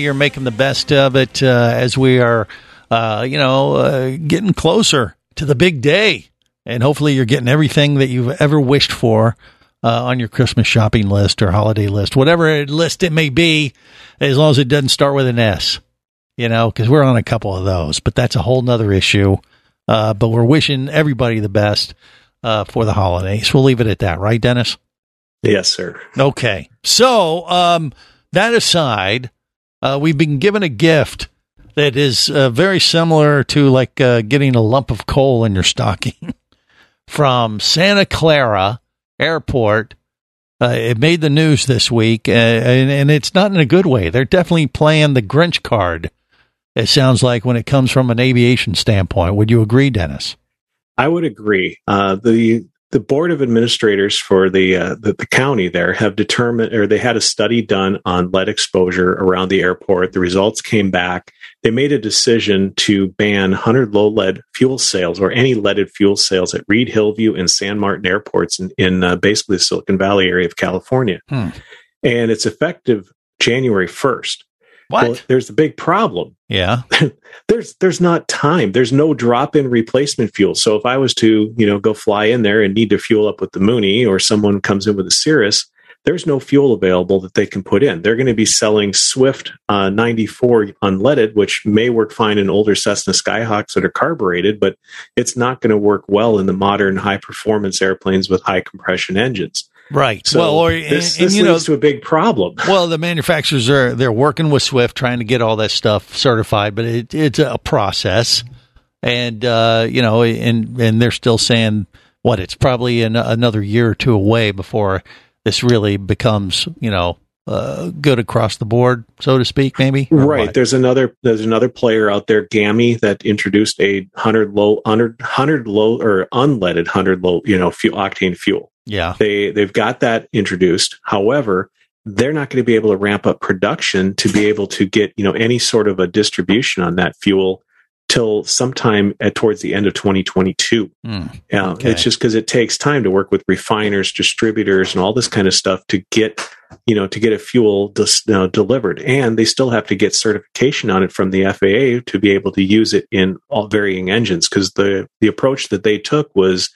you're making the best of it uh, as we are, uh, you know, uh, getting closer to the big day. And hopefully, you're getting everything that you've ever wished for uh, on your Christmas shopping list or holiday list, whatever list it may be, as long as it doesn't start with an S you know, because we're on a couple of those, but that's a whole nother issue. Uh, but we're wishing everybody the best uh, for the holidays. We'll leave it at that, right, Dennis? Yes, sir. Okay. So, um, that aside, uh, we've been given a gift that is uh, very similar to like uh, getting a lump of coal in your stocking from Santa Clara Airport. Uh, it made the news this week, uh, and, and it's not in a good way. They're definitely playing the Grinch card. It sounds like when it comes from an aviation standpoint. Would you agree, Dennis? I would agree. Uh, the the board of administrators for the, uh, the the county there have determined, or they had a study done on lead exposure around the airport. The results came back. They made a decision to ban 100 low lead fuel sales or any leaded fuel sales at Reid-Hillview and San Martin airports in, in uh, basically the Silicon Valley area of California, Hmm. and it's effective January 1st. What? Well, there's a big problem. yeah. there's there's not time. There's no drop in replacement fuel. So if I was to you know go fly in there and need to fuel up with the Mooney, or someone comes in with a Cirrus, there's no fuel available that they can put in. They're going to be selling Swift uh, 94 unleaded, which may work fine in older Cessna Skyhawks that are carbureted, but it's not going to work well in the modern high performance airplanes with high compression engines. Right. So well, or this, and, this and, you know, leads to a big problem. well, the manufacturers are they're working with Swift trying to get all that stuff certified, but it, it's a process, and uh, you know, and and they're still saying what it's probably an, another year or two away before this really becomes you know uh, good across the board, so to speak, maybe. Right. what? There's another there's another player out there, GAMI, that introduced a hundred low hundred hundred low or unleaded hundred low, you know, fuel, octane fuel. Yeah. They they've got that introduced. However, they're not going to be able to ramp up production to be able to get, you know, any sort of a distribution on that fuel till sometime at towards the end of 2022. Hmm. Yeah, Okay. it's just because it takes time to work with refiners, distributors, and all this kind of stuff to get, you know, to get a fuel dis, uh, delivered, and they still have to get certification on it from the FAA to be able to use it in all varying engines. Because the the approach that they took was,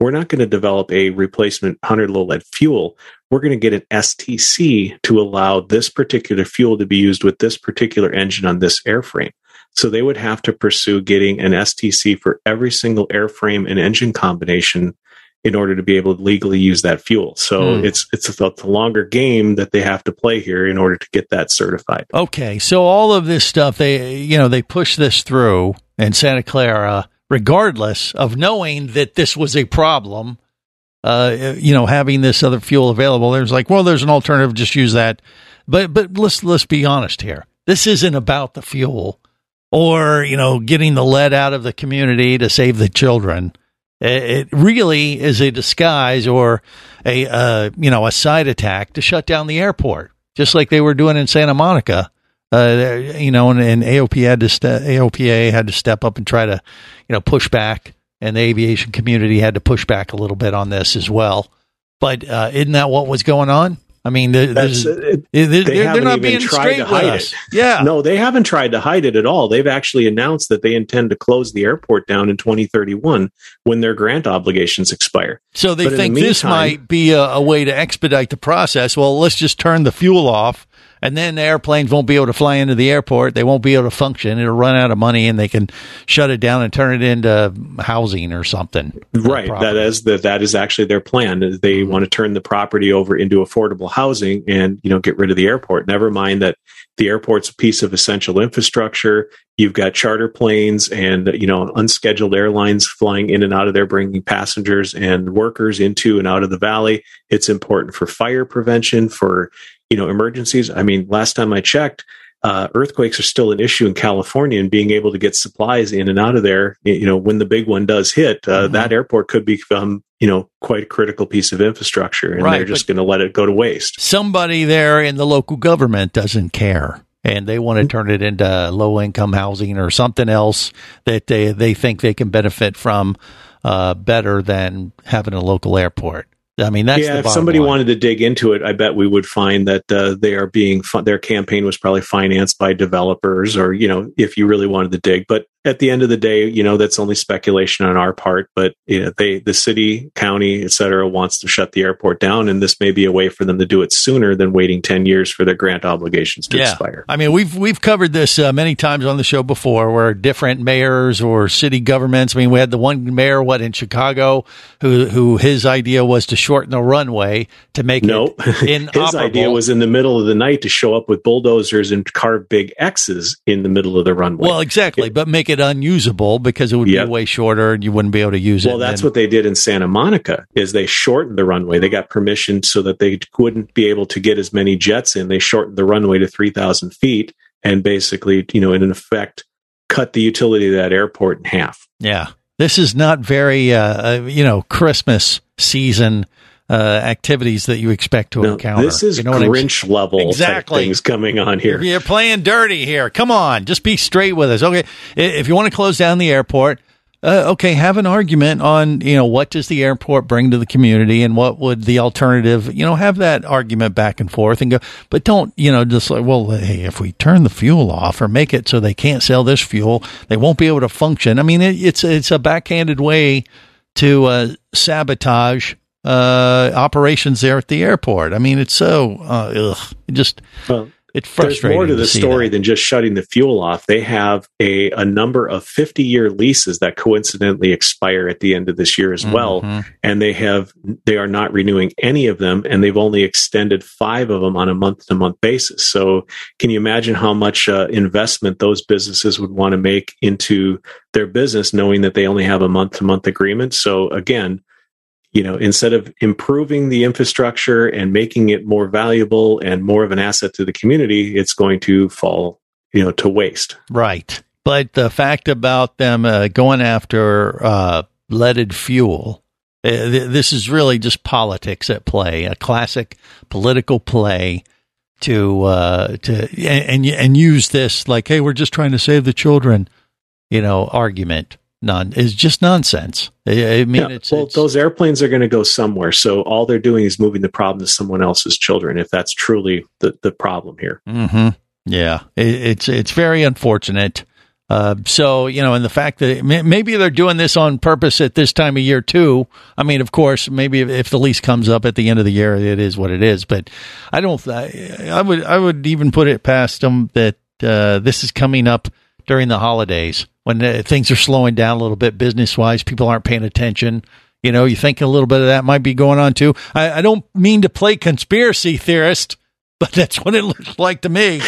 we're not going to develop a replacement 100 low lead fuel. We're going to get an STC to allow this particular fuel to be used with this particular engine on this airframe. So they would have to pursue getting an STC for every single airframe and engine combination in order to be able to legally use that fuel. So Hmm. it's it's a, it's a longer game that they have to play here in order to get that certified. Okay, so all of this stuff, they you know they push this through in Santa Clara, regardless of knowing that this was a problem. Uh, you know, having this other fuel available, there's like, well, there's an alternative. Just use that. But but let's let's be honest here. This isn't about the fuel, or you know, getting the lead out of the community to save the children. It, it really is a disguise or a uh, you know a side attack to shut down the airport, just like they were doing in Santa Monica. Uh, you know, and, and had to ste- AOPA had to step up and try to, you know, push back, and the aviation community had to push back a little bit on this as well. But uh, isn't that what was going on? I mean, th- That's, this is- it, they're, they they're haven't even being tried straight to with hide us. it. Yeah, No, they haven't tried to hide it at all. They've actually announced that they intend to close the airport down in 2031 when their grant obligations expire. So they But in the think this might be a, a way to expedite the process. Well, let's just turn the fuel off and then the airplanes won't be able to fly into the airport. They won't be able to function. It'll run out of money, and they can shut it down and turn it into housing or something. Right. That is that that is actually their plan. They Mm-hmm. want to turn the property over into affordable housing and you know get rid of the airport. Never mind that the airport's a piece of essential infrastructure. You've got charter planes and you know unscheduled airlines flying in and out of there, bringing passengers and workers into and out of the valley. It's important for fire prevention, for you know emergencies. I mean, last time I checked, uh, earthquakes are still an issue in California, and being able to get supplies in and out of there, you know, when the big one does hit, uh, Mhm. that airport could become, you know, quite a critical piece of infrastructure, and Right, they're just going to let it go to waste. Somebody there in the local government doesn't care. And they want to turn it into low income housing or something else that they, they think they can benefit from uh, better than having a local airport. I mean, that's yeah, the if somebody line. wanted to dig into it, I bet we would find that uh, they are being their campaign was probably financed by developers, or you know, if you really wanted to dig. But at the end of the day, you know, that's only speculation on our part. But you know, they, the city, county, et cetera, wants to shut the airport down, and this may be a way for them to do it sooner than waiting ten years for their grant obligations to expire. I mean, we've we've covered this uh, many times on the show before, where different mayors or city governments. I mean, we had the one mayor, what in Chicago, who who his idea was to shorten the runway to make No, it inoperable. his idea was in the middle of the night to show up with bulldozers and carve big X's in the middle of the runway. well, exactly, but make it unusable because it would Yep. be way shorter and you wouldn't be able to use it. Well, that's And- what they did in Santa Monica is they shortened the runway. They got permission so that they wouldn't be able to get as many jets in. They shortened the runway to 3,000 feet and basically, you know, in effect, cut the utility of that airport in half. Yeah. This is not very, uh, uh, you know, Christmas season uh, activities that you expect to Now, encounter. this is you know Grinch level Exactly. things coming on here. You're playing dirty here. Come on, just be straight with us. Okay, if you want to close down the airport, uh, okay, have an argument on you know what does the airport bring to the community and what would the alternative. You know, have that argument back and forth and go, but don't you know just like well, hey, if we turn the fuel off or make it so they can't sell this fuel, they won't be able to function. I mean, it, it's it's a backhanded way to uh, sabotage. Uh, operations there at the airport. I mean, it's so uh, ugh. It just Well, it's there's frustrating. more to the story that. than just shutting the fuel off. They have a, a number of 50 year leases that coincidentally expire at the end of this year as well. Mhm. And they have, they are not renewing any of them. And they've only extended five of them on a month to month basis. So can you imagine how much uh, investment those businesses would want to make into their business knowing that they only have a month to month agreement? So again, you know, instead of improving the infrastructure and making it more valuable and more of an asset to the community, it's going to fall, you know, to waste. Right. But the fact about them uh, going after uh, leaded fuel, uh, th- this is really just politics at play, a classic political play to uh, to and and and use this like, hey, we're just trying to save the children, you know, argument. None is just nonsense. I, I mean, Yeah, it's, well, it's those airplanes are going to go somewhere. So all they're doing is moving the problem to someone else's children, if that's truly the, the problem here. hmm Yeah, it, it's it's very unfortunate. Uh, so you know, and the fact that may- maybe they're doing this on purpose at this time of year too. I mean, of course, maybe if, if the lease comes up at the end of the year, it is what it is. But I don't. I, I would I would even put it past them that uh, this is coming up during the holidays when uh, things are slowing down a little bit business wise. People aren't paying attention. You know, you think a little bit of that might be going on too. I, I don't mean to play conspiracy theorist, but that's what it looks like to me.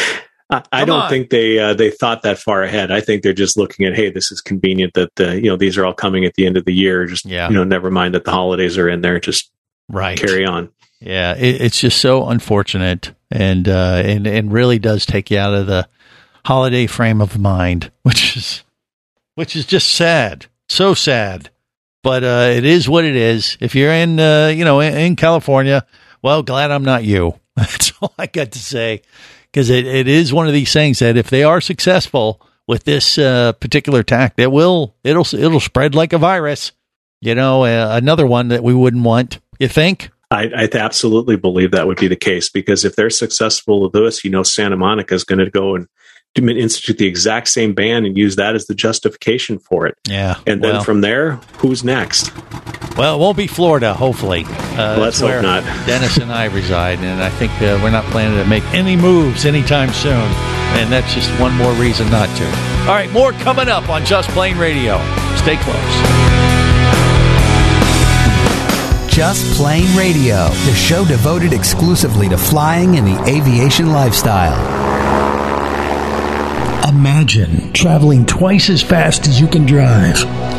I, I don't on. think they uh, they thought that far ahead. I think they're just looking at, hey, this is convenient that uh, you know these are all coming at the end of the year. Just Yeah. you know, never mind that the holidays are in there. Just Right. carry on. Yeah, it, it's just so unfortunate, and uh, and and really does take you out of the holiday frame of mind, which is which is just sad, so sad. But uh, it is what it is. If you're in, uh, you know, in, in California, well, glad I'm not you. That's all I got to say, because it, it is one of these things that if they are successful with this uh, particular tack, it will it'll it'll spread like a virus. You know, uh, another one that we wouldn't want. You think? I, I absolutely believe that would be the case because if they're successful with this, you know, Santa Monica is going to go and institute the exact same ban and use that as the justification for it. Yeah. And then well, from there, who's next? well, it won't be Florida, hopefully. Uh, Let's hope not. Dennis and I reside, and I think uh, we're not planning to make any moves anytime soon. And that's just one more reason not to. All right, more coming up on Just Plane Radio. Stay close. Just Plane Radio, the show devoted exclusively to flying and the aviation lifestyle. Imagine traveling twice as fast as you can drive.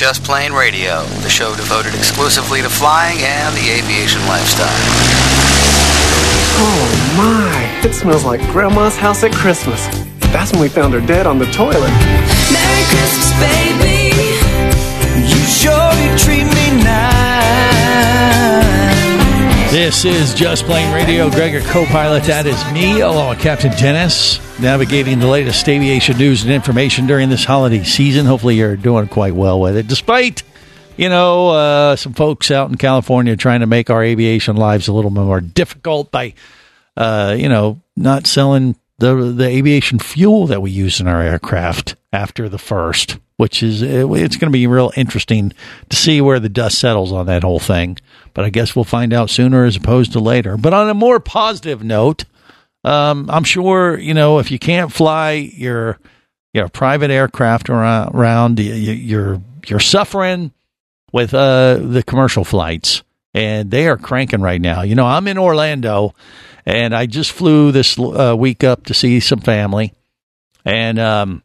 Just Plane Radio, the show devoted exclusively to flying and the aviation lifestyle. Oh my, it smells like Grandma's house at Christmas. That's when we found her dead on the toilet. Merry Christmas, baby. You sure you treat me nice. This is Just Plane Radio. Gregor co-pilot, that is me, along with Captain Dennis, navigating the latest aviation news and information during this holiday season. Hopefully you're doing quite well with it, despite, you know, uh, some folks out in California trying to make our aviation lives a little bit more difficult by, uh, you know, not selling the the aviation fuel that we use in our aircraft after the first, which is it's going to be real interesting to see where the dust settles on that whole thing. But I guess we'll find out sooner as opposed to later. But on a more positive note, um, I'm sure you know if you can't fly your your private aircraft around, around you, you're you're suffering with uh, the commercial flights, and they are cranking right now. You know, I'm in Orlando, and I just flew this uh, week up to see some family, and um,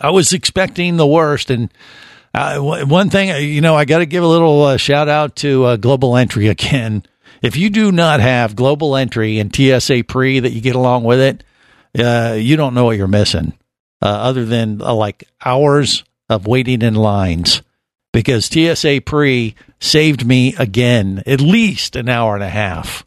I was expecting the worst. And uh, one thing, you know, I got to give a little uh, shout out to uh, Global Entry again. If you do not have Global Entry and TSA Pre that you get along with it, uh, you don't know what you're missing, uh, other than uh, like hours of waiting in lines. Because TSA Pre saved me again, at least an hour and a half,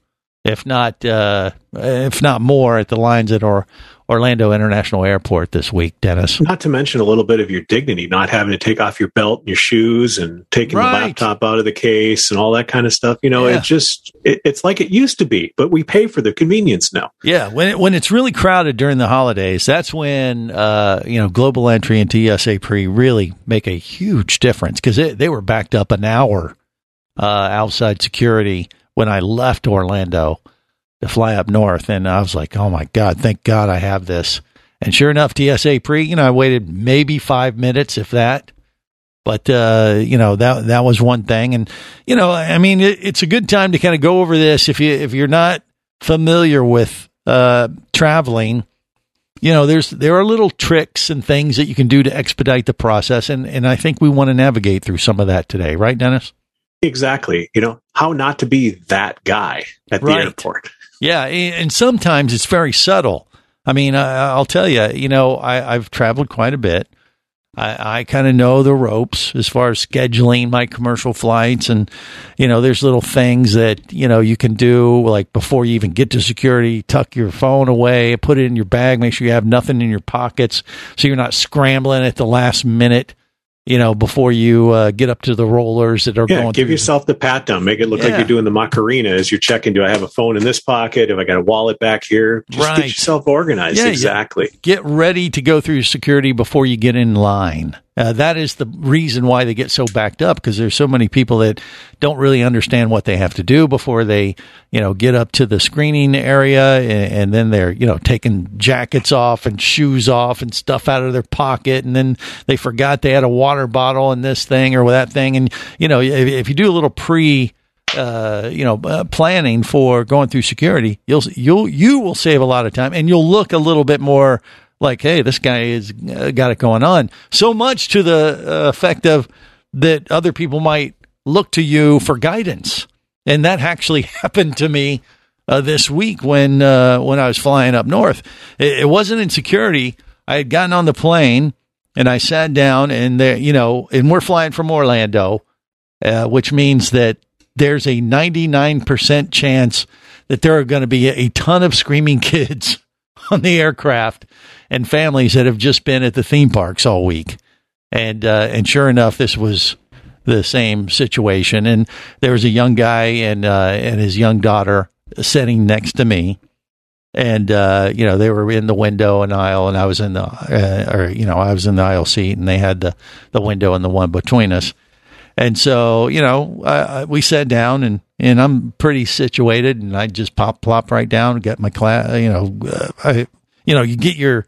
if not uh, if not more, at the lines at or Orlando International Airport this week, Dennis. Not to mention a little bit of your dignity, not having to take off your belt and your shoes and taking Right. the laptop out of the case and all that kind of stuff. You know, Yeah. it just it, it's like it used to be, but we pay for the convenience now. Yeah, when it, when it's really crowded during the holidays, that's when uh, you know Global Entry and TSA Pre really make a huge difference because they were backed up an hour uh, outside security when I left Orlando to fly up north, and I was like, "Oh my god, thank God I have this." And sure enough, TSA Pre, you know, I waited maybe five minutes, if that, But uh, you know that that was one thing, and you know, I mean, it, it's a good time to kind of go over this if you if you're not familiar with uh, traveling. You know, there's there are little tricks and things that you can do to expedite the process, and and I think we want to navigate through some of that today, right, Dennis? Exactly. You know, how not to be that guy at the Right. airport. Yeah, and sometimes it's very subtle. I mean, I, I'll tell you, you know, I, I've traveled quite a bit. I, I kind of know the ropes as far as scheduling my commercial flights, and you know, there's little things that you know you can do, like before you even get to security, tuck your phone away, put it in your bag, make sure you have nothing in your pockets, so you're not scrambling at the last minute. You know, before you uh, get up to the rollers that are Yeah, going give through yourself the pat down. Make it look like you're doing the Macarena as you're checking. Do I have a phone in this pocket? Have I got a wallet back here? Just Right. get yourself organized. Yeah, yeah. exactly. get ready to go through security before you get in line. Uh, that is the reason why they get so backed up because there's so many people that don't really understand what they have to do before they, you know, get up to the screening area and, and then they're, you know, taking jackets off and shoes off and stuff out of their pocket and then they forgot they had a water bottle and this thing or that thing. And you know if, if you do a little pre uh, you know, uh, planning for going through security, you'll you'll you will save a lot of time, and you'll look a little bit more like, hey, this guy has uh, got it going on. So much to the uh, effect of that other people might look to you for guidance, and that actually happened to me uh, this week when uh, when I was flying up north. It, it wasn't in security. I had gotten on the plane and I sat down, and there, you know, and we're flying from Orlando, uh, which means that there's a 99% chance that there are going to be a ton of screaming kids on the aircraft and families that have just been at the theme parks all week. And uh, and sure enough, this was the same situation. And there was a young guy and uh, and his young daughter sitting next to me, and uh, you know they were in the window and aisle, and I was in the uh, or you know I was in the aisle seat, and they had the the window and the one between us. And so, you know, uh, we sat down and, and I'm pretty situated and I just pop, plop right down get my class, you know, uh, I, you know, you get your,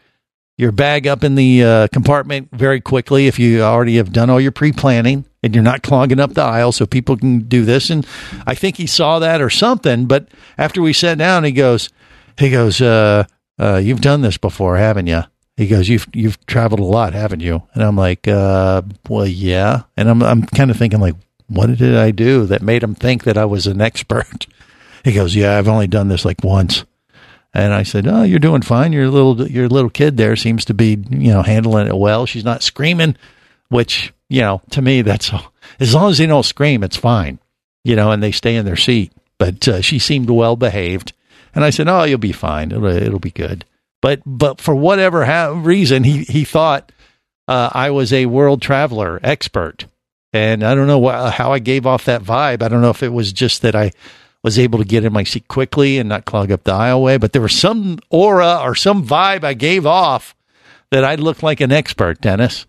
your bag up in the uh, compartment very quickly if you already have done all your pre-planning and you're not clogging up the aisle so people can do this. And I think he saw that or something, but after we sat down, he goes, he goes, uh, uh, you've done this before, haven't you? He goes, "You've you've traveled a lot, haven't you?" And I'm like, uh, "Well, yeah." And I'm I'm kind of thinking like, "What did I do that made him think that I was an expert?" He goes, "Yeah, I've only done this like once." And I said, "Oh, you're doing fine. Your little your little kid there seems to be you know handling it well. She's not screaming, which you know to me that's as long as they don't scream, it's fine. You know, and they stay in their seat. But uh, she seemed well behaved, and I said, "Oh, you'll be fine. It'll it'll be good." But but for whatever ha- reason, he he thought uh, I was a world traveler expert, and I don't know wh- how I gave off that vibe. I don't know if it was just that I was able to get in my seat quickly and not clog up the aisleway, but there was some aura or some vibe I gave off that I looked like an expert, Dennis.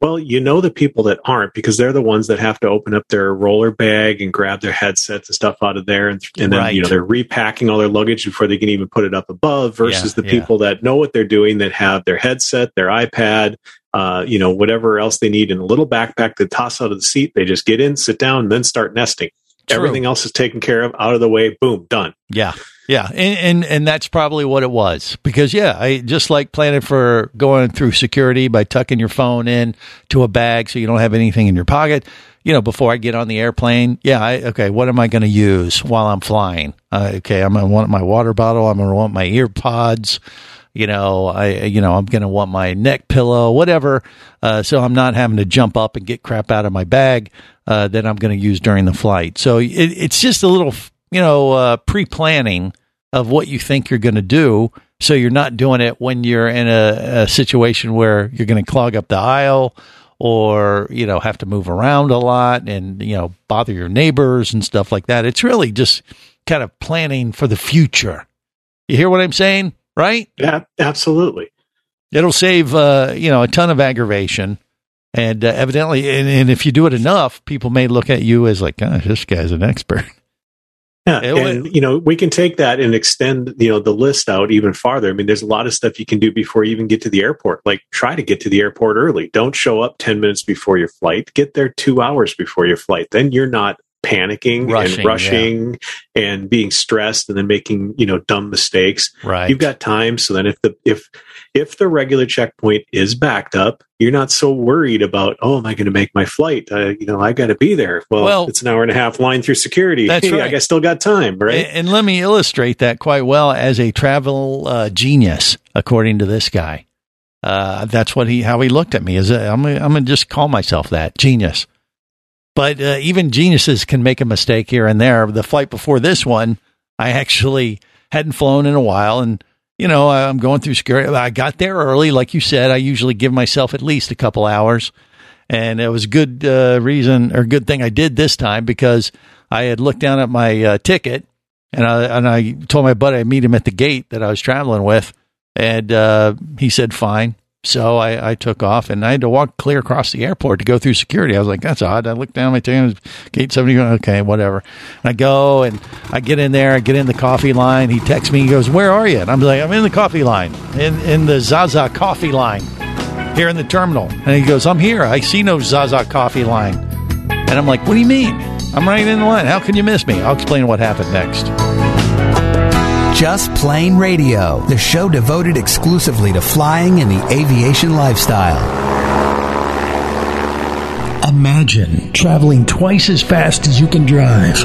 Well, you know the people that aren't because they're the ones that have to open up their roller bag and grab their headsets and stuff out of there, and, and then Right. you know they're repacking all their luggage before they can even put it up above. Versus Yeah, the yeah. people that know what they're doing, that have their headset, their iPad, uh, you know, whatever else they need in a little backpack to toss out of the seat. They just get in, sit down, and then start nesting. True. Everything else is taken care of, out of the way. Boom, done. Yeah. Yeah. And, and and that's probably what it was. Because yeah, I just like planning for going through security by tucking your phone in to a bag so you don't have anything in your pocket. You know, before I get on the airplane, yeah, I, okay, what am I going to use while I'm flying? Uh, okay, I'm going to want my water bottle. I'm going to want my ear pods. You know, I, you know, I'm going to want my neck pillow, whatever. Uh, so I'm not having to jump up and get crap out of my bag uh, that I'm going to use during the flight. So it, it's just a little, you know, uh, pre-planning of what you think you're going to do. So you're not doing it when you're in a, a situation where you're going to clog up the aisle or, you know, have to move around a lot and, you know, bother your neighbors and stuff like that. It's really just kind of planning for the future. You hear what I'm saying? Right? Yeah, absolutely. It'll save, uh, you know, a ton of aggravation. And uh, evidently, and, and if you do it enough, people may look at you as like, gosh, this guy's an expert. Yeah, It and you know we can take that and extend you know the list out even farther. I mean, there's a lot of stuff you can do before you even get to the airport. Like try to get to the airport early. Don't show up ten minutes before your flight. Get there two hours before your flight. Then you're not panicking Rushing, and rushing and being stressed and then making you know dumb mistakes. Right. You've got time. So then if the if if the regular checkpoint is backed up, you're not so worried about oh, am I going to make my flight? Uh, you know, I got to be there. Well, Well- it's an hour and a half line through security. That's Hey, right. I still got time, right? And, and let me illustrate that quite well as a travel uh, genius, according to this guy. Uh, that's what he how he looked at me. Is I'm I'm gonna just call myself that genius. But uh, even geniuses can make a mistake here and there. The flight before this one, I actually hadn't flown in a while, and you know I'm going through security. I got there early, like you said. I usually give myself at least a couple hours, and it was a good uh, reason or good thing I did this time because I had looked down at my uh, ticket and I and I told my buddy I'd meet him at the gate that I was traveling with, and uh, he said fine. So I, I took off and I had to walk clear across the airport to go through security. I was like, that's odd. I looked down my ticket, gate seventy. Okay, whatever. And I go and I get in there. I get in the coffee line. He texts me. He goes, "Where are you?" And I'm like, "I'm in the coffee line, in in the Zaza coffee line here in the terminal." And he goes, "I'm here. I see no Zaza coffee line." And I'm like, "What do you mean?" I'm right in the line. How can you miss me? I'll explain what happened next. Just Plane Radio, the show devoted exclusively to flying and the aviation lifestyle. Imagine traveling twice as fast as you can drive.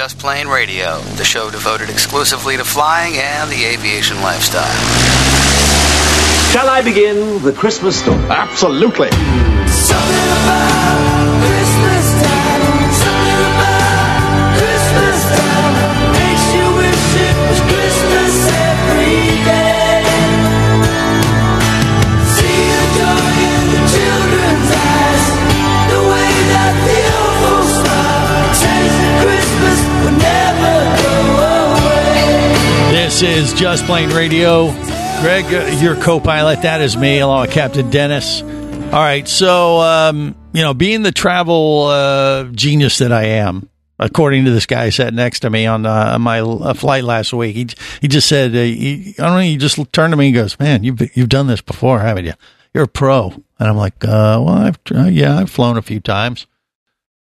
Just Plane Radio, the show devoted exclusively to flying and the aviation lifestyle. Shall I begin the Christmas story? Absolutely. Is Just Plane Radio. Greg, uh, your co pilot. That is me, along with Captain Dennis. All right. So, um, you know, being the travel uh, genius that I am, according to this guy sat next to me on, uh, my uh, flight last week, he, he just said, uh, he, I don't know, he just turned to me and goes, Man, you've, you've done this before, haven't you? You're a pro. And I'm like, uh, Well, I've, yeah, I've flown a few times.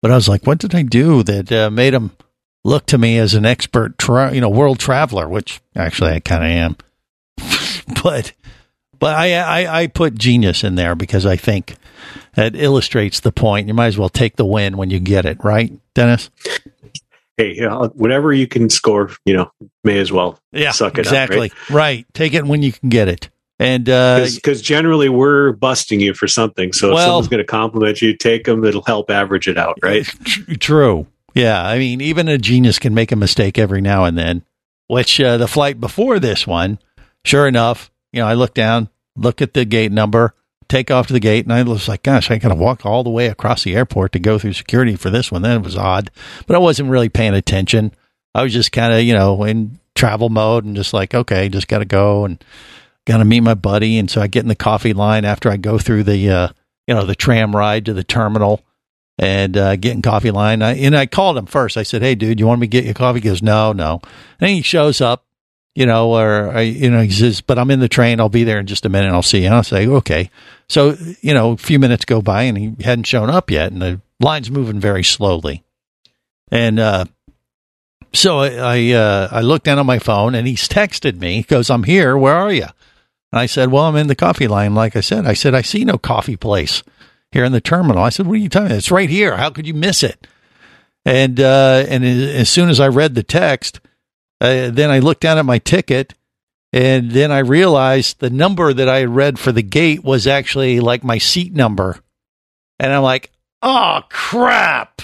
But I was like, What did I do that made him look to me as an expert, tra- you know, world traveler, which actually I kind of am. but but I, I I put genius in there because I think that illustrates the point. You might as well take the win when you get it, right, Dennis? hey, you know, whatever you can score, you know, may as well Yeah, suck it exactly. up, right? Take it when you can get it. And uh, Because generally we're busting you for something. So if someone's going to compliment you, take them. It'll help average it out, right? True. Yeah. I mean, even a genius can make a mistake every now and then, which uh, the flight before this one, sure enough, you know, I look down, look at the gate number, take off to the gate, and I was like, gosh, I got to walk all the way across the airport to go through security for this one. Then it was odd, but I wasn't really paying attention. I was just kind of, you know, in travel mode and just like, okay, just got to go and got to meet my buddy. And so I get in the coffee line after I go through the, uh, you know, the tram ride to the terminal and uh, get in coffee line. I, and I called him first. I said, "Hey, dude, you want me to get you coffee?" He goes, "No, no." And he shows up, you know, or I, you know, he says, but I'm in the train. I'll be there in just a minute. I'll see you. And I'll say, okay. So, you know, a few minutes go by and he hadn't shown up yet, and the line's moving very slowly. And uh, so I I, uh, I looked down on my phone and he's texted me. He goes, I'm here. Where are you? And I said, Well, I'm in the coffee line. Like I said, I said, I see no coffee place here in the terminal. I said, What are you talking about? It's right here. How could you miss it? And uh, and as soon as I read the text, uh, then I looked down at my ticket, and then I realized the number that I had read for the gate was actually like my seat number, and I'm like, "Oh crap!"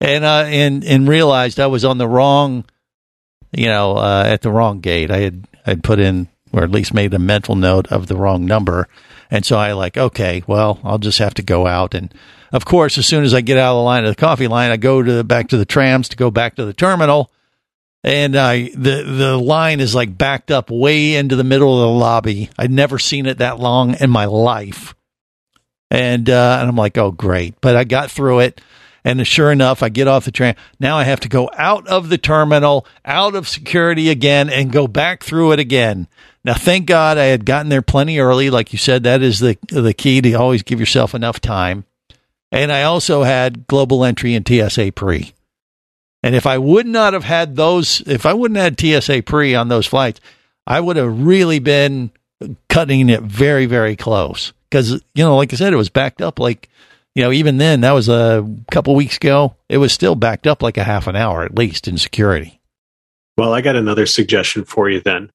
And uh, and and realized I was on the wrong, you know, uh, at the wrong gate. I had I'd put in or at least made a mental note of the wrong number, and so I like, okay, well, I'll just have to go out and. Of course, as soon as I get out of the line of the coffee line, I go to the, back to the trams to go back to the terminal, and I the the line is like backed up way into the middle of the lobby. I'd never seen it that long in my life, and uh, and I'm like, oh great! But I got through it, and sure enough, I get off the train. Now I have to go out of the terminal, out of security again, and go back through it again. Now, thank God I had gotten there plenty early, like you said. That is the the key to always give yourself enough time. And I also had global entry and TSA pre. And if I would not have had those, if I wouldn't have had TSA pre on those flights, I would have really been cutting it very, very close. Because, you know, like I said, it was backed up like, you know, even then, that was a couple weeks ago. It was still backed up like a half an hour at least in security. Well, I got another suggestion for you then.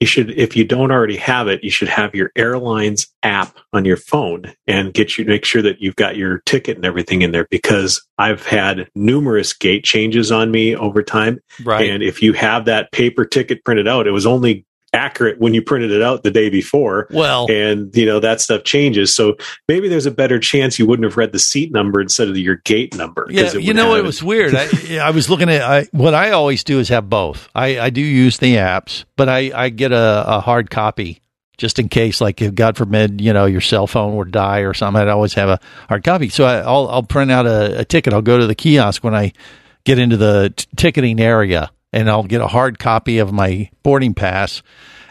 You should, if you don't already have it, you should have your airlines app on your phone and get you make sure that you've got your ticket and everything in there because I've had numerous gate changes on me over time. Right. And if you have that paper ticket printed out, it was only accurate when you printed it out the day before. Well, and you know that stuff changes. So maybe there's a better chance you wouldn't have read the seat number instead of your gate number. Yeah, you know it was weird. I, I was looking at I, what I always do is have both. I, I do use the apps, but I, I get a, a hard copy just in case, like if God forbid, you know, your cell phone would die or something. I'd always have a hard copy. So I, I'll I'll print out a, a ticket. I'll go to the kiosk when I get into the t- ticketing area, and I'll get a hard copy of my boarding pass.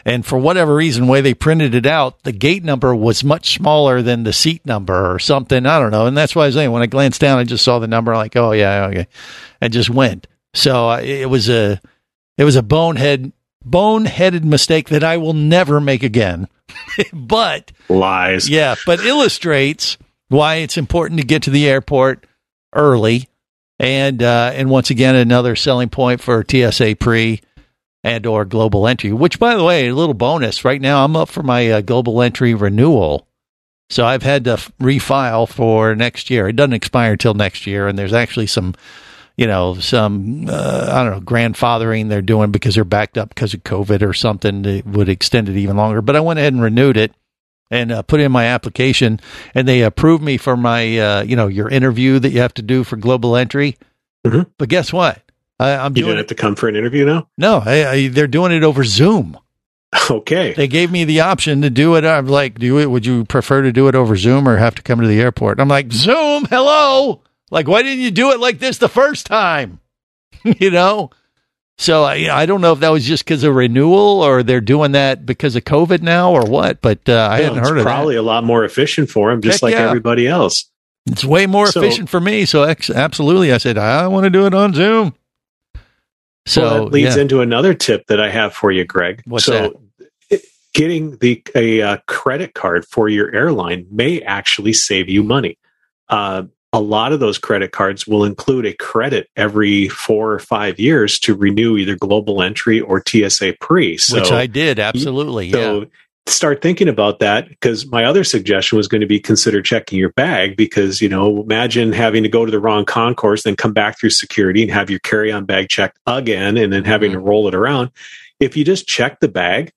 And for whatever reason, the way they printed it out, the gate number was much smaller than the seat number or something. I don't know. And that's why I was saying when I glanced down, I just saw the number. Like, oh yeah, okay, and just went. So uh, it was a it was a bonehead boneheaded mistake that I will never make again. but lies. yeah, but illustrates why it's important to get to the airport early. And uh, and once again, another selling point for TSA pre and or global entry. Which, by the way, a little bonus. Right now, I'm up for my uh, global entry renewal, so I've had to f- refile for next year. It doesn't expire until next year, and there's actually some, you know, some uh, I don't know grandfathering they're doing because they're backed up because of COVID or something that would extend it even longer. But I went ahead and renewed it and uh, put in my application, and they approved me for my, uh, you know, your interview that you have to do for global entry. Mhm. But guess what? I, I'm You doing don't it. have to come for an interview now. No, I, I, they're doing it over Zoom. Okay. They gave me the option to do it. I'm like, do it. Would you prefer to do it over Zoom or have to come to the airport? I'm like, Zoom. Hello. Like, why didn't you do it like this the first time? you know. So I, I don't know if that was just because of renewal or they're doing that because of COVID now or what. But uh, I Well, hadn't heard of that. probably a lot more efficient for them, just Heck like yeah. everybody else. It's way more So- efficient for me. So ex- absolutely, I said I want to do it on Zoom. So well, that leads yeah. into another tip that I have for you, Greg. What's so, it- getting the a uh, credit card for your airline may actually save you money. Uh, a lot of those credit cards will include a credit every four or five years to renew either global entry or TSA pre. So, which I did absolutely. yeah. so start thinking about that because my other suggestion was going to be consider checking your bag because you know imagine having to go to the wrong concourse then come back through security and have your carry-on bag checked again and then having Mm-hmm. to roll it around if you just check the bag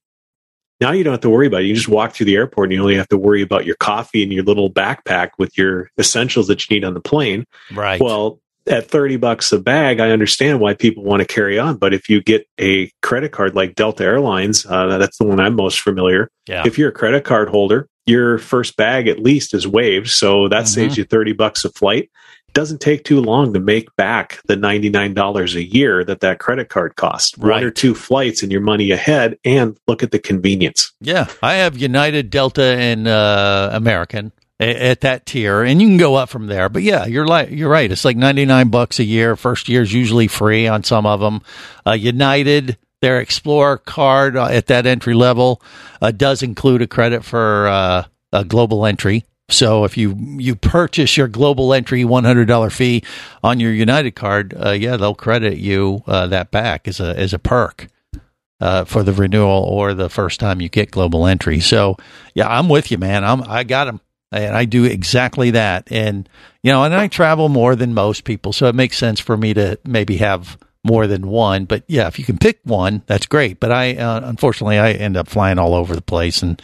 now you don't have to worry about it you just walk through the airport and you only have to worry about your coffee and your little backpack with your essentials that you need on the plane Right. well, at 30 bucks a bag, I understand why people want to carry on. But if you get a credit card like Delta Airlines, uh, that's the one I'm most familiar. yeah. If you're a credit card holder, your first bag at least is waived. So that Mhm. saves you 30 bucks a flight. Doesn't take too long to make back the $99 a year that that credit card costs. One or two flights and your money ahead and look at the convenience. Yeah, I have United, Delta, and uh, American at that tier, and you can go up from there. But yeah, you're like you're right. It's like ninety nine bucks a year. First year's usually free on some of them. Uh, United, their Explorer card uh, at that entry level uh, does include a credit for uh, a global entry. So if you you purchase your global entry one hundred dollar fee on your United card, uh, yeah, they'll credit you uh, that back as a as a perk uh, for the renewal or the first time you get global entry. So yeah, I'm with you, man. I'm I got them, and I do exactly that. And you know, and I travel more than most people, so it makes sense for me to maybe have more than one. But yeah, if you can pick one, that's great. But I uh, unfortunately I end up flying all over the place, and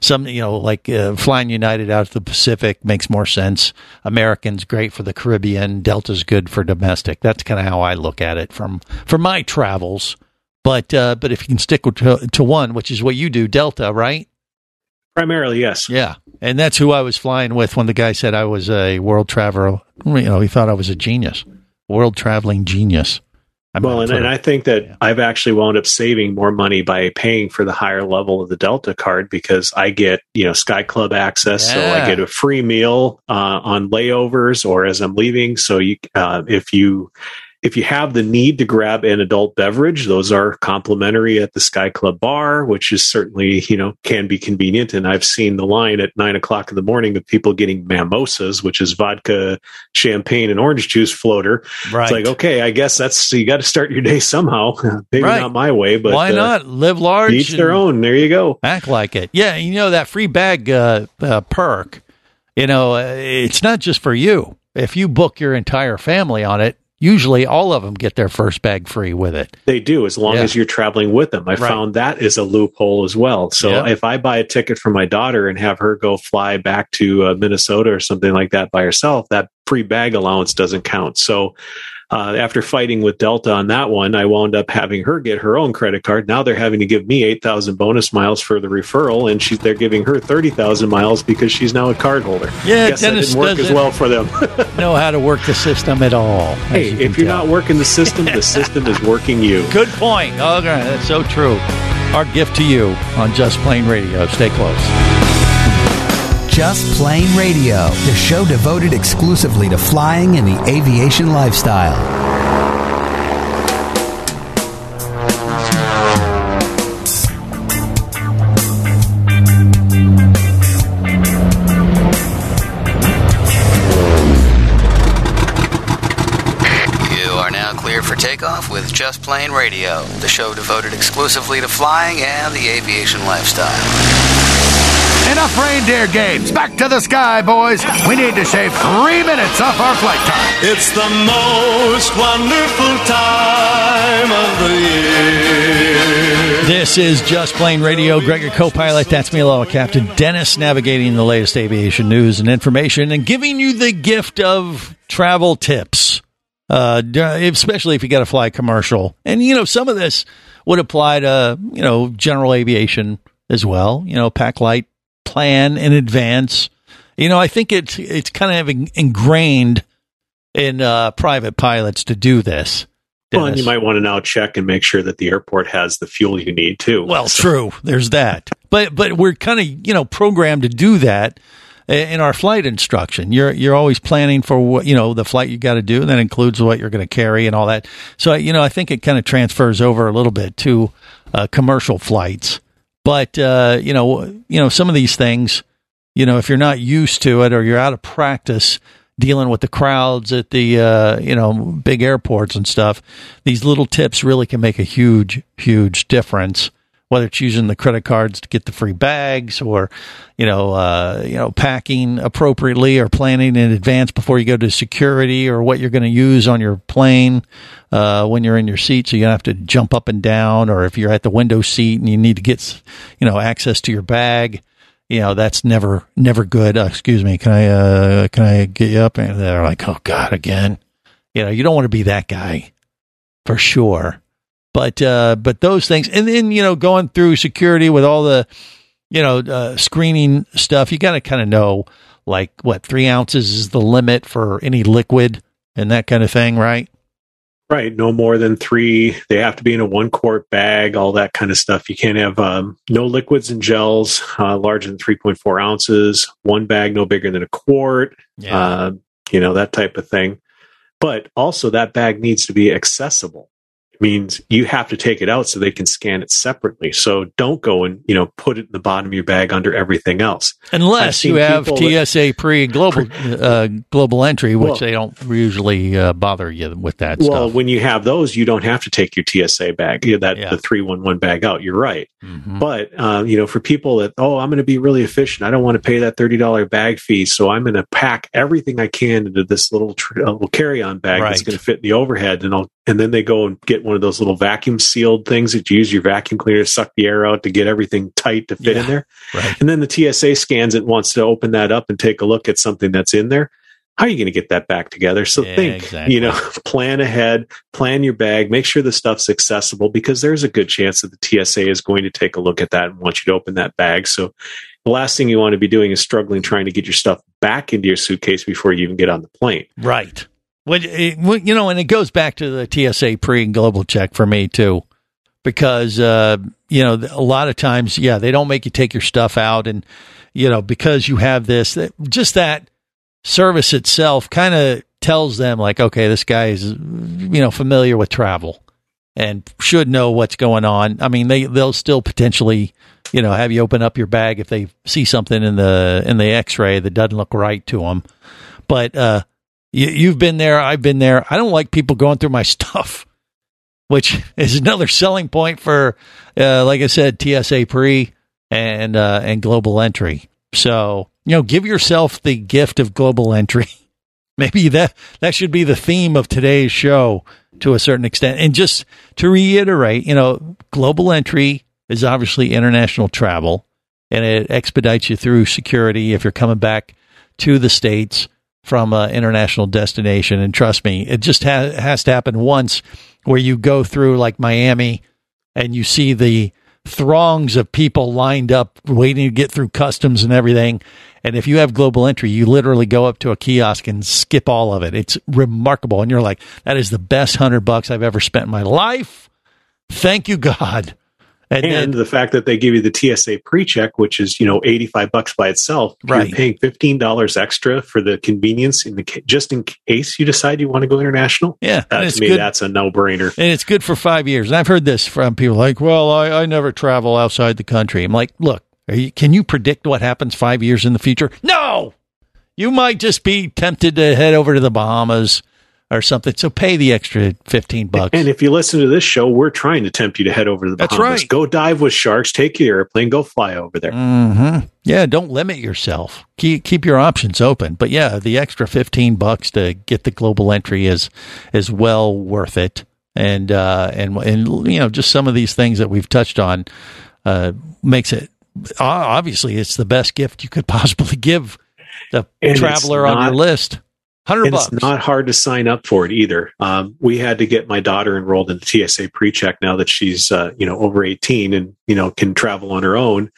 some you know like uh, flying United out to the Pacific makes more sense. American's great for the Caribbean. Delta's good for domestic. That's kind of how I look at it from for my travels. But uh, but if you can stick to, to one, which is what you do, Delta, right? Primarily, yes. Yeah, and that's who I was flying with when the guy said I was a world traveler. You know, he thought I was a genius, world traveling genius. I'm Well, and, and I think that I've actually wound up saving more money by paying for the higher level of the Delta card because I get, you know, Sky Club access. So I get a free meal uh, on layovers or as I'm leaving. So you, uh, if you, if you have the need to grab an adult beverage, those are complimentary at the Sky Club bar, which is certainly, you know, can be convenient. And I've seen the line at nine o'clock in the morning of people getting mimosas, which is vodka, champagne, and orange juice floater. right. It's like, okay, I guess that's you got to start your day somehow. Maybe Right. not my way, but Why uh, not live large? Each their own. There you go. Act like it. Yeah, you know that free bag uh, uh, perk. You know, uh, it's not just for you. If you book your entire family on it, usually all of them get their first bag free with it. They do as long Yeah. as you're traveling with them. I Right. found that is a loophole as well. So Yeah. if I buy a ticket for my daughter and have her go fly back to uh, Minnesota or something like that by herself, that free bag allowance doesn't count. So uh, after fighting with Delta on that one, I wound up having her get her own credit card. Now they're having to give me eight thousand bonus miles for the referral, and she's they're giving her thirty thousand miles because she's now a card holder. Yeah, Guess that Dennis didn't work as well for them. Know how to work the system at all. Hey, you if you're tell. not working the system, the system is working you. Good point. Oh, okay, that's so true. Our gift to you on Just Plane Radio. Stay close. Just Plane Radio, the show devoted exclusively to flying and the aviation lifestyle. You are now clear for takeoff with Just Plane Radio, the show devoted exclusively to flying and the aviation lifestyle. Enough reindeer games. Back to the sky, boys. We need to shave three minutes off our flight time. It's the most wonderful time of the year. This is Just Plane Radio. Gregor co-pilot. That's me, Aloha Captain Dennis, navigating the latest aviation news and information, and giving you the gift of travel tips. Uh, especially if you got to fly commercial, and you know some of this would apply to you know general aviation as well. You know, pack light, plan in advance. You know, I think it's it's kind of ingrained in uh, private pilots to do this. Well, and you might want to now check and make sure that the airport has the fuel you need too. Well, true. There's that. But but we're kind of you know programmed to do that in our flight instruction. You're you're always planning for what you know the flight you got to do. And that includes what you're going to carry and all that. So you know I think it kind of transfers over a little bit to uh, commercial flights. But uh, you know you know some of these things, you know if you're not used to it or you're out of practice dealing with the crowds at the uh, you know big airports and stuff, these little tips really can make a huge huge difference. Whether it's using the credit cards to get the free bags, or you know, uh, you know, packing appropriately, or planning in advance before you go to security, or what you're going to use on your plane uh, when you're in your seat, so you don't have to jump up and down, or if you're at the window seat and you need to get, you know, access to your bag you know that's never never good. Uh, excuse me can i uh can i get you up? And they're like oh god again. You know you don't want to be that guy for sure but uh but those things and then you know going through security with all the you know uh, screening stuff you got to kind of know like what three ounces is the limit for any liquid and that kind of thing, right? Right, no more than three. They have to be in a one quart bag, all that kind of stuff. You can't have um, no liquids and gels uh, larger than 3.4 ounces, one bag no bigger than a quart, Yeah. uh, you know, that type of thing. But also, that bag needs to be accessible. Means you have to take it out so they can scan it separately. So don't go and, you know, put it in the bottom of your bag under everything else. Unless you have TSA pre global uh, global entry, which Well- they don't usually uh, bother you with that well, stuff. when you have those, you don't have to take your TSA bag, you know, that Yeah. the three one one bag out. You're right, Mhm. but uh, you know, for people that oh, I'm going to be really efficient. I don't want to pay that thirty dollar bag fee, so I'm going to pack everything I can into this little tr- uh, little carry on bag that's going to fit in the overhead, and I'll and then they go and get one of those little vacuum sealed things that you use your vacuum cleaner to suck the air out to get everything tight to fit Yeah. in there. Right. And then the TSA scans it, wants to open that up and take a look at something that's in there. How are you going to get that back together? So Yeah, think, exactly. you know, plan ahead, plan your bag, make sure the stuff's accessible because there's a good chance that the TSA is going to take a look at that and want you to open that bag. So the last thing you want to be doing is struggling trying to get your stuff back into your suitcase before you even get on the plane. Right. When, you know, and it goes back to the TSA pre and global check for me too, because uh, you know a lot of times, yeah, they don't make you take your stuff out, and you know because you have this, just that service itself kind of tells them like, okay, this guy is you know familiar with travel and should know what's going on. I mean, they they'll still potentially you know have you open up your bag if they see something in the in the X-ray that doesn't look right to them, but. uh you, you've been there. I've been there. I don't like people going through my stuff, which is another selling point for, uh, like I said, TSA pre and uh, and global entry. So you know, give yourself the gift of global entry. Maybe that that should be the theme of today's show to a certain extent. And just to reiterate, you know, global entry is obviously international travel, and it expedites you through security if you're coming back to the states from an international destination. And trust me, it just ha- has to happen once where you go through like Miami and you see the throngs of people lined up waiting to get through customs and everything. And if you have global entry, you literally go up to a kiosk and skip all of it. It's remarkable. And you're like, that is the best hundred bucks I've ever spent in my life. Thank you, God. And, And then, the fact that they give you the TSA pre-check, which is you know eighty five bucks by itself, Right. you're paying fifteen dollars extra for the convenience in the just in case you decide you want to go international. yeah, That, to me, good. that's a no brainer. and it's good for five years. And I've heard this from people like, well, I, I never travel outside the country. I'm like, look, are you, can you predict what happens five years in the future? No, you might just be tempted to head over to the Bahamas or something. So pay the extra 15 bucks. And if you listen to this show, we're trying to tempt you to head over to the That's Bahamas. right. Go dive with sharks, take your airplane, go fly over there. hmm Yeah, don't limit yourself. Keep keep your options open. But yeah, the extra fifteen bucks to get the global entry is is well worth it. And uh, and and you know, just some of these things that we've touched on uh, makes it obviously it's the best gift you could possibly give the And traveler on your list. Hundred bucks. it's not hard to sign up for it either. Um, we had to get my daughter enrolled in the TSA pre-check now that she's uh, you know over 18 and you know can travel on her own.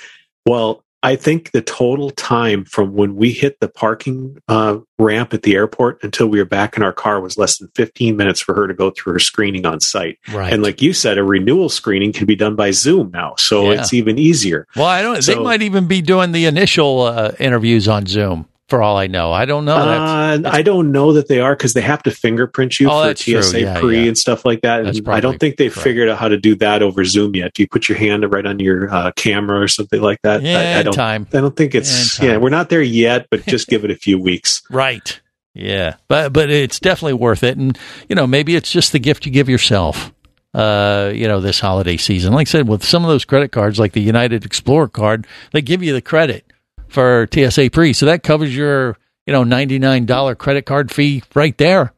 Well, I think the total time from when we hit the parking uh, ramp at the airport until we were back in our car was less than 15 minutes for her to go through her screening on site. right. And like you said, a renewal screening can be done by Zoom now, so Yeah. it's even easier. well, I don't. they might even be doing the initial uh, interviews on Zoom. For all I know, I don't know. That's, uh, I don't know that they are because they have to fingerprint you Oh, for. TSA Yeah, pre yeah. and stuff like that. And I don't think they've correct. figured out how to do that over Zoom yet. Do you put your hand right on your uh, camera or something like that? yeah, I, I don't. time. I don't think it's. Yeah, we're not there yet, but just give it a few weeks. Right. Yeah. But but it's definitely worth it. And you know, maybe it's just the gift you give yourself. Uh, you know, this holiday season. Like I said, with some of those credit cards, like the United Explorer card, they give you the credit for TSA pre. So that covers your, you know, ninety nine dollar credit card fee right there.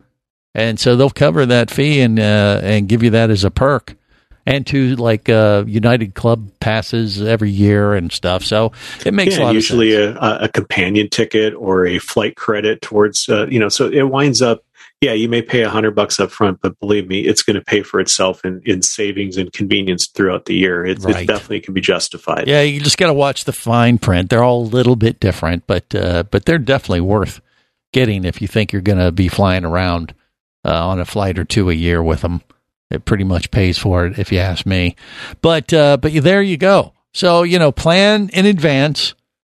And so they'll cover that fee and uh, and give you that as a perk. And to like uh, United Club passes every year and stuff. So it makes a yeah, lot usually a, a companion ticket or a flight credit towards. Uh, you know, so it winds up. Yeah, you may pay a hundred bucks up front, but believe me, it's going to pay for itself in, in savings and convenience throughout the year. It, Right. it definitely can be justified. Yeah, you just got to watch the fine print. They're all a little bit different, but uh, but they're definitely worth getting if you think you're going to be flying around uh, on a flight or two a year with them. It pretty much pays for it, if you ask me. But uh, but there you go. So you know, plan in advance.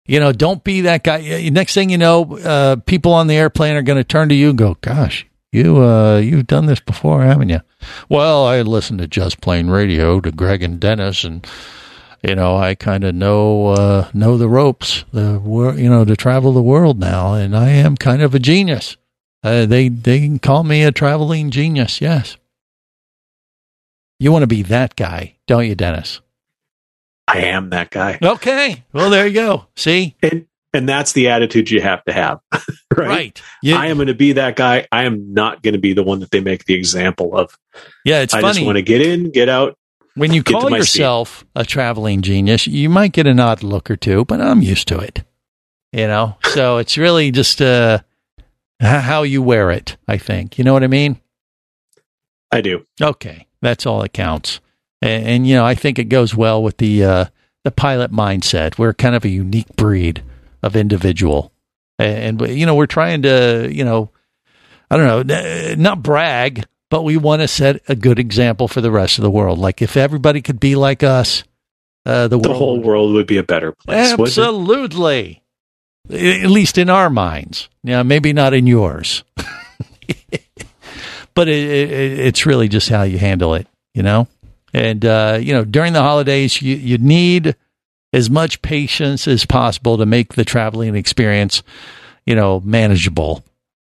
You know, don't be that guy. Next thing you know, uh, people on the airplane are going to turn to you and go, "Gosh, you uh, you've done this before, haven't you?" Well, I listened to Just Plane Radio to Greg and Dennis, and you know, I kind of know uh, know the ropes, the wor- you know, to travel the world now, and I am kind of a genius. Uh, they they can call me a traveling genius. Yes, you want to be that guy, don't you, Dennis? I am that guy. Okay, well there you go. See, And and that's the attitude you have to have. right. right? You- I am going to be that guy. I am not going to be the one that they make the example of. yeah, it's I just want to get in, get out. when you call my seat. yourself a traveling genius. You might get an odd look or two, but I'm used to it. You know, so it's really just uh, how you wear it. I think you know what I mean. I do. Okay, that's all that counts. And, and you know, I think it goes well with the uh, the pilot mindset. We're kind of a unique breed of individual, and, and you know, we're trying to, you know, I don't know, not brag, but we want to set a good example for the rest of the world. Like if everybody could be like us, uh, the, The world whole world would be a better place. Absolutely. At least in our minds. Yeah, maybe not in yours. but it, it, it's really just how you handle it, you know? And, uh, you know, during the holidays, you, you need as much patience as possible to make the traveling experience, you know, manageable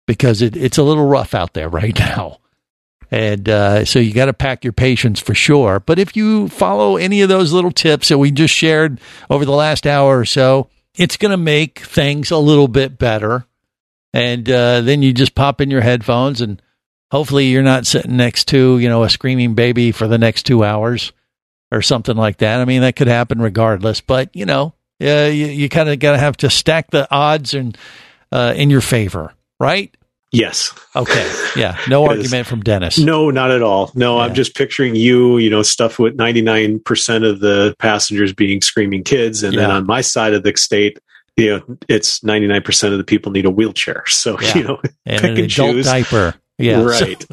because it, it's a little rough out there right now. And uh, so you got to pack your patience for sure. But if you follow any of those little tips that we just shared over the last hour or so, it's going to make things a little bit better. And uh, then you just pop in your headphones, and hopefully you're not sitting next to you know a screaming baby for the next two hours or something like that. I mean that could happen regardless. But you know, uh, you, you kind of got to have to stack the odds and uh, in your favor, right? Yes. Okay. Yeah. No argument from Dennis. No, not at all. No, Yeah. I'm just picturing you, you know, stuff with 99% of the passengers being screaming kids. And then on my side of the state, you know, it's 99% of the people need a wheelchair. So, Yeah. you know, and pick an and adult choose. diaper. Yeah. So Right.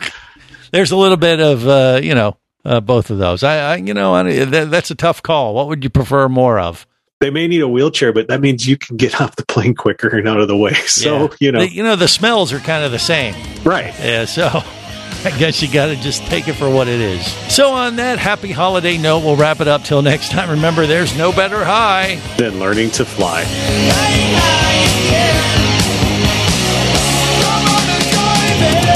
there's a little bit of uh, you know uh, both of those. I, I you know I, that, that's a tough call. What would you prefer more of? they may need a wheelchair, but that means you can get off the plane quicker and out of the way. So, Yeah. you know, The- you know the smells are kind of the same. right. Yeah, so I guess you got to just take it for what it is. So on that happy holiday note, we'll wrap it up till next time. Remember, there's no better high. than learning to fly.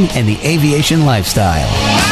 and the aviation lifestyle.